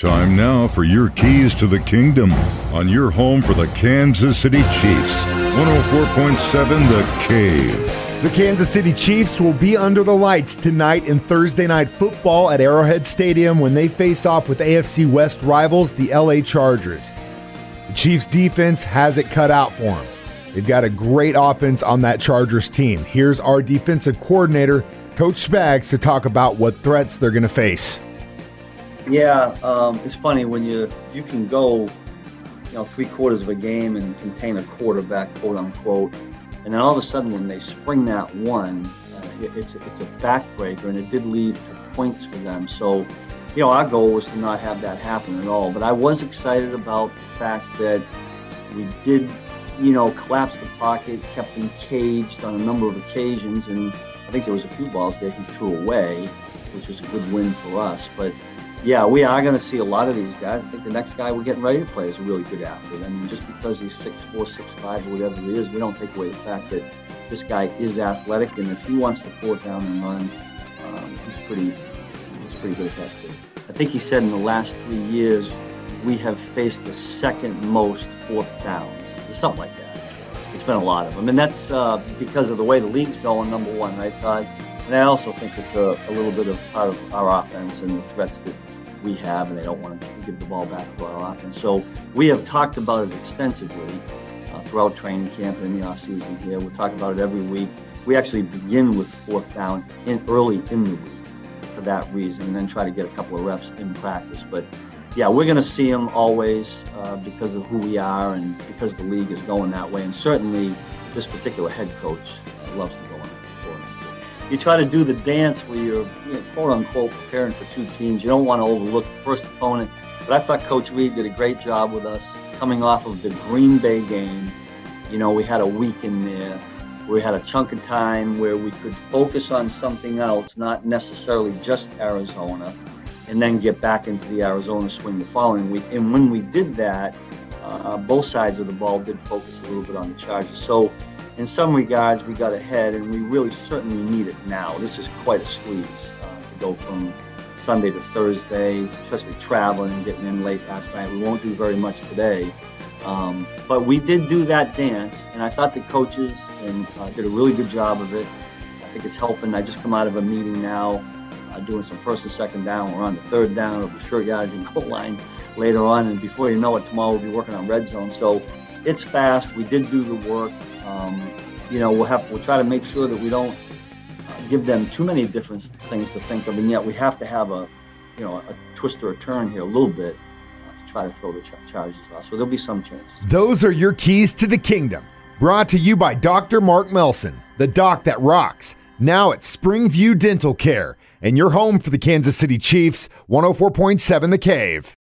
Time now for your keys to the kingdom on your home for the Kansas City Chiefs. 104.7 The Cave. The Kansas City Chiefs will be under the lights tonight in Thursday night football at Arrowhead Stadium when they face off with AFC West rivals, the LA Chargers. The Chiefs defense has it cut out for them. They've got a great offense on that Chargers team. Here's our defensive coordinator, Coach Spags, to talk about what threats they're going to face. Yeah, um, it's funny when you you can go, you know, three quarters of a game and contain a quarterback, quote unquote, and then all of a sudden when they spring that one, uh, it, it's a, it's a backbreaker, and it did lead to points for them. So, you know, our goal was to not have that happen at all. But I was excited about the fact that we did, you know, collapse the pocket, kept him caged on a number of occasions, and I think there was a few balls that he threw away, which was a good win for us. But yeah, we are going to see a lot of these guys. I think the next guy we're getting ready to play is a really good athlete. I mean, just because he's six four, six five, or whatever he is, we don't take away the fact that this guy is athletic, and if he wants to pull it down and run, um, he's pretty he's pretty good at that too. I think he said in the last three years we have faced the second most fourth downs, or something like that. It's been a lot of them, and that's uh, because of the way the league's going. Number one, right, Todd? And I also think it's a, a little bit of part of our offense and the threats that we have, and they don't want to give the ball back to our offense. So we have talked about it extensively uh, throughout training camp and in the offseason here. we'll talk about it every week. We actually begin with fourth down in early in the week for that reason, and then try to get a couple of reps in practice. But yeah, we're going to see them always uh, because of who we are and because the league is going that way. And certainly, this particular head coach uh, loves to you try to do the dance where you're you know, quote unquote preparing for two teams. You don't want to overlook the first opponent. But I thought Coach Reid did a great job with us coming off of the Green Bay game. You know, we had a week in there. We had a chunk of time where we could focus on something else, not necessarily just Arizona, and then get back into the Arizona swing the following week. And when we did that, uh, both sides of the ball did focus a little bit on the Chargers. So in some regards, we got ahead, and we really certainly need it now. This is quite a squeeze uh, to go from Sunday to Thursday, especially traveling and getting in late last night. We won't do very much today. Um, but we did do that dance, and I thought the coaches and uh, did a really good job of it. I think it's helping. I just come out of a meeting now, uh, doing some first and second down. We're on the third down of the short yardage and goal line later on, and before you know it, tomorrow we'll be working on red zone. So it's fast. We did do the work. Um, you know, we'll have we'll try to make sure that we don't uh, give them too many different things to think of, and yet we have to have a, you know, a twist or a turn here a little bit uh, to try to throw the ch- Chargers off. So there'll be some chances. Those are your keys to the kingdom. Brought to you by Dr. Mark Melson, the doc that rocks. Now at Springview Dental Care, and your home for the Kansas City Chiefs, 104.7 The Cave.